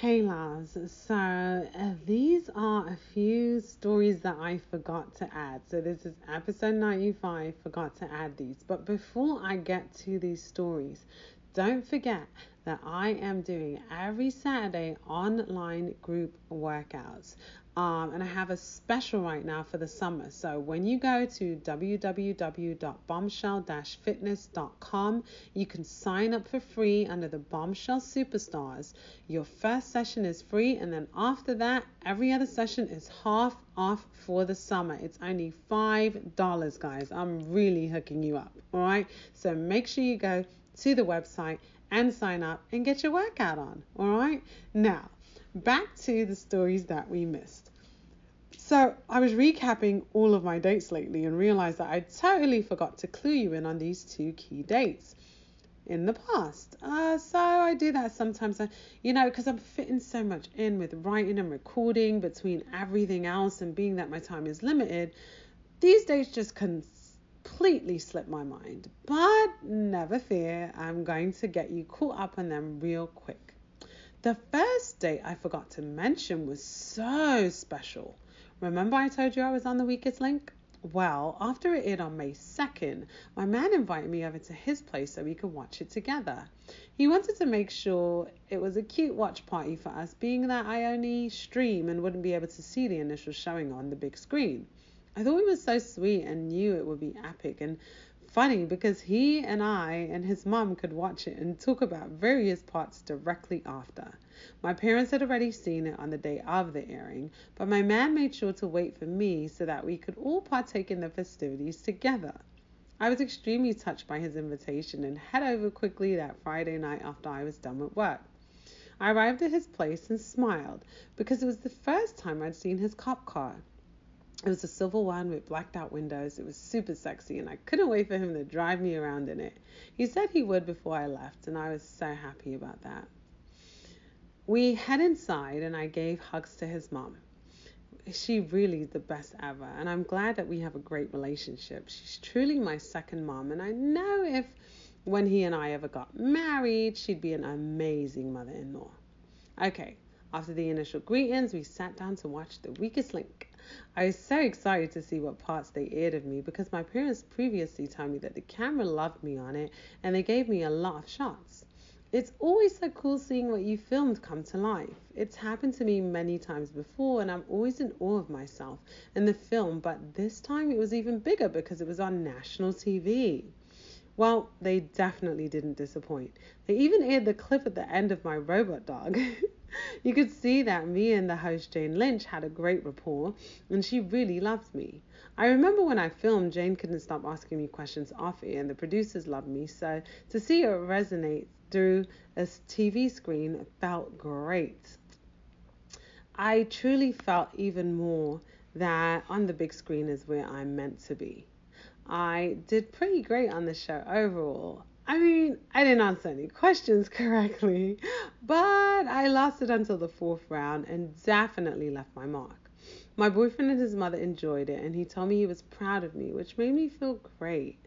Hey Lars, so uh, these are a few stories that I forgot to add. So this is episode 95, forgot to add these. But before I get to these stories, don't forget that I am doing every Saturday online group workouts. Um, and I have a special right now for the summer. So when you go to www.bombshell-fitness.com, you can sign up for free under the Bombshell Superstars. Your first session is free, and then after that, every other session is half off for the summer. It's only $5, guys. I'm really hooking you up. All right. So make sure you go to the website and sign up and get your workout on. All right. Now, back to the stories that we missed. So I was recapping all of my dates lately and realized that I totally forgot to clue you in on these two key dates in the past. Uh, so I do that sometimes, uh, you know, because I'm fitting so much in with writing and recording between everything else and being that my time is limited. These dates just completely slipped my mind. But never fear, I'm going to get you caught up on them real quick. The first date I forgot to mention was so special. Remember I told you I was on the weakest link? Well, after it aired on May 2nd, my man invited me over to his place so we could watch it together. He wanted to make sure it was a cute watch party for us, being that I only stream and wouldn't be able to see the initial showing on the big screen. I thought it was so sweet and knew it would be epic and funny because he and I and his mum could watch it and talk about various parts directly after. My parents had already seen it on the day of the airing, but my man made sure to wait for me so that we could all partake in the festivities together. I was extremely touched by his invitation and head over quickly that Friday night after I was done with work. I arrived at his place and smiled because it was the first time I'd seen his cop car. It was a silver one with blacked out windows. It was super sexy, and I couldn't wait for him to drive me around in it. He said he would before I left, and I was so happy about that. We head inside, and I gave hugs to his mom. She really the best ever, and I'm glad that we have a great relationship. She's truly my second mom, and I know if when he and I ever got married, she'd be an amazing mother in law. Okay, after the initial greetings, we sat down to watch The Weakest Link. I was so excited to see what parts they aired of me because my parents previously told me that the camera loved me on it and they gave me a lot of shots. It's always so cool seeing what you filmed come to life. It's happened to me many times before, and I'm always in awe of myself and the film, but this time it was even bigger because it was on national TV. Well, they definitely didn't disappoint. They even aired the clip at the end of my robot dog. you could see that me and the host Jane Lynch had a great rapport and she really loved me. I remember when I filmed, Jane couldn't stop asking me questions off air and the producers loved me, so to see it resonate through a TV screen felt great. I truly felt even more that on the big screen is where I'm meant to be. I did pretty great on the show overall. I mean, I didn't answer any questions correctly, but I lasted until the fourth round and definitely left my mark. My boyfriend and his mother enjoyed it, and he told me he was proud of me, which made me feel great.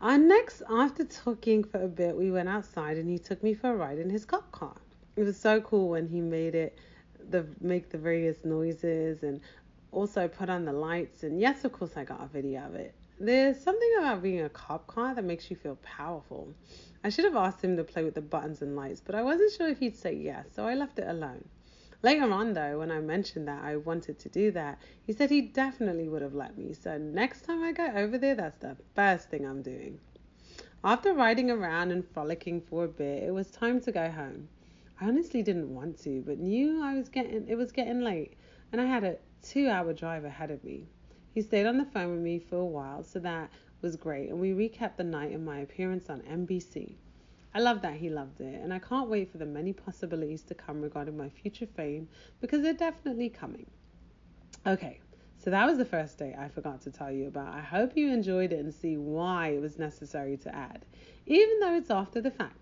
Uh, next, after talking for a bit, we went outside and he took me for a ride in his cop car. It was so cool when he made it the make the various noises and also put on the lights. And yes, of course, I got a video of it. There's something about being a cop car that makes you feel powerful. I should have asked him to play with the buttons and lights, but I wasn't sure if he'd say yes, so I left it alone. Later on, though, when I mentioned that I wanted to do that, he said he definitely would have let me. So next time I go over there, that's the first thing I'm doing. After riding around and frolicking for a bit, it was time to go home. I honestly didn't want to, but knew I was getting it was getting late, and I had a two-hour drive ahead of me. He stayed on the phone with me for a while, so that was great, and we recapped the night and my appearance on NBC. I love that he loved it, and I can't wait for the many possibilities to come regarding my future fame because they're definitely coming. Okay, so that was the first date I forgot to tell you about. I hope you enjoyed it and see why it was necessary to add, even though it's after the fact.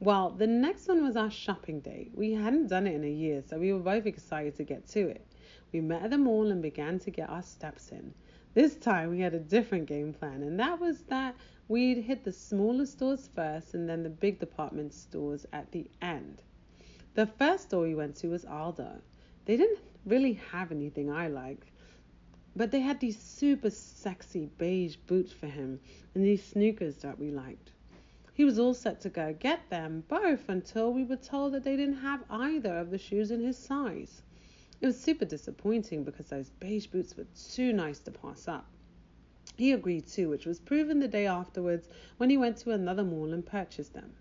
Well, the next one was our shopping date. We hadn't done it in a year, so we were both excited to get to it. We met at the mall and began to get our steps in. This time we had a different game plan, and that was that we'd hit the smaller stores first and then the big department stores at the end. The first store we went to was Aldo. They didn't really have anything I liked, but they had these super sexy beige boots for him and these sneakers that we liked. He was all set to go get them both until we were told that they didn't have either of the shoes in his size. It was super disappointing because those beige boots were too nice to pass up. He agreed too, which was proven the day afterwards when he went to another mall and purchased them.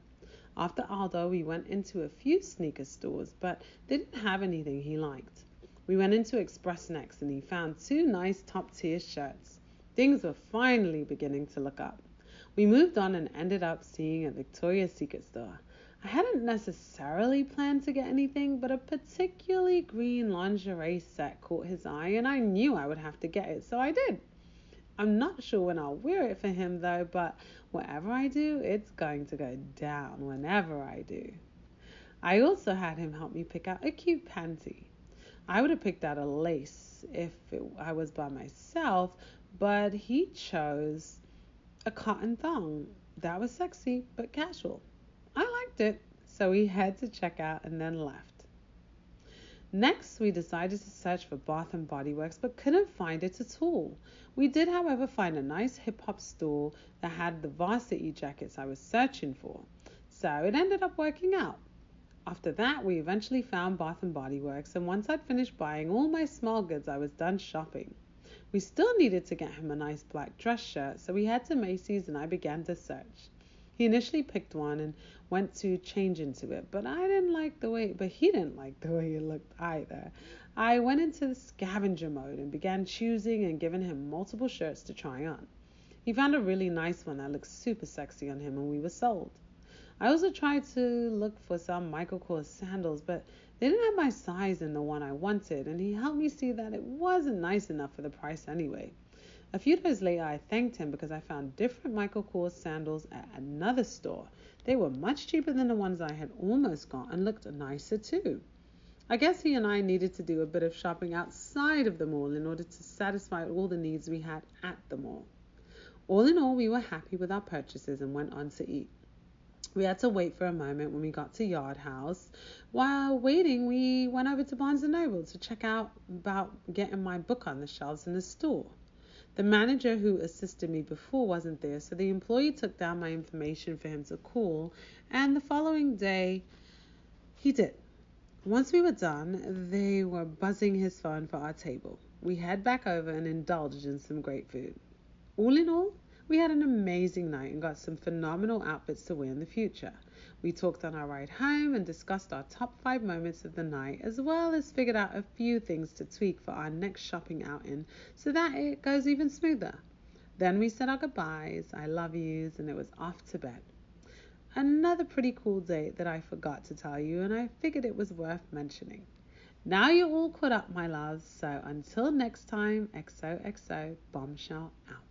After Aldo, we went into a few sneaker stores, but they didn't have anything he liked. We went into Express next and he found two nice top tier shirts. Things were finally beginning to look up. We moved on and ended up seeing a Victoria's Secret store. I hadn't necessarily planned to get anything, but a particularly green lingerie set caught his eye and I knew I would have to get it, so I did. I'm not sure when I'll wear it for him though, but whatever I do, it's going to go down whenever I do. I also had him help me pick out a cute panty. I would have picked out a lace if it, I was by myself, but he chose a cotton thong. That was sexy but casual. Liked it, so we had to check out and then left. Next, we decided to search for Bath and Body Works but couldn't find it at all. We did, however, find a nice hip hop store that had the varsity jackets I was searching for, so it ended up working out. After that, we eventually found Bath and Body Works, and once I'd finished buying all my small goods, I was done shopping. We still needed to get him a nice black dress shirt, so we head to Macy's and I began to search. He initially picked one and went to change into it, but I didn't like the way, but he didn't like the way it looked either. I went into the scavenger mode and began choosing and giving him multiple shirts to try on. He found a really nice one that looked super sexy on him and we were sold. I also tried to look for some Michael Kors sandals, but they didn't have my size in the one I wanted, and he helped me see that it wasn't nice enough for the price anyway. A few days later, I thanked him because I found different Michael Kors sandals at another store. They were much cheaper than the ones I had almost got and looked nicer too. I guess he and I needed to do a bit of shopping outside of the mall in order to satisfy all the needs we had at the mall. All in all, we were happy with our purchases and went on to eat. We had to wait for a moment when we got to Yard House. While waiting, we went over to Barnes & Noble to check out about getting my book on the shelves in the store. The manager who assisted me before wasn't there, so the employee took down my information for him to call, and the following day he did. Once we were done, they were buzzing his phone for our table. We head back over and indulged in some great food. All in all, we had an amazing night and got some phenomenal outfits to wear in the future. We talked on our ride home and discussed our top five moments of the night, as well as figured out a few things to tweak for our next shopping outing so that it goes even smoother. Then we said our goodbyes, I love yous, and it was off to bed. Another pretty cool date that I forgot to tell you, and I figured it was worth mentioning. Now you're all caught up, my loves, so until next time, XOXO Bombshell out.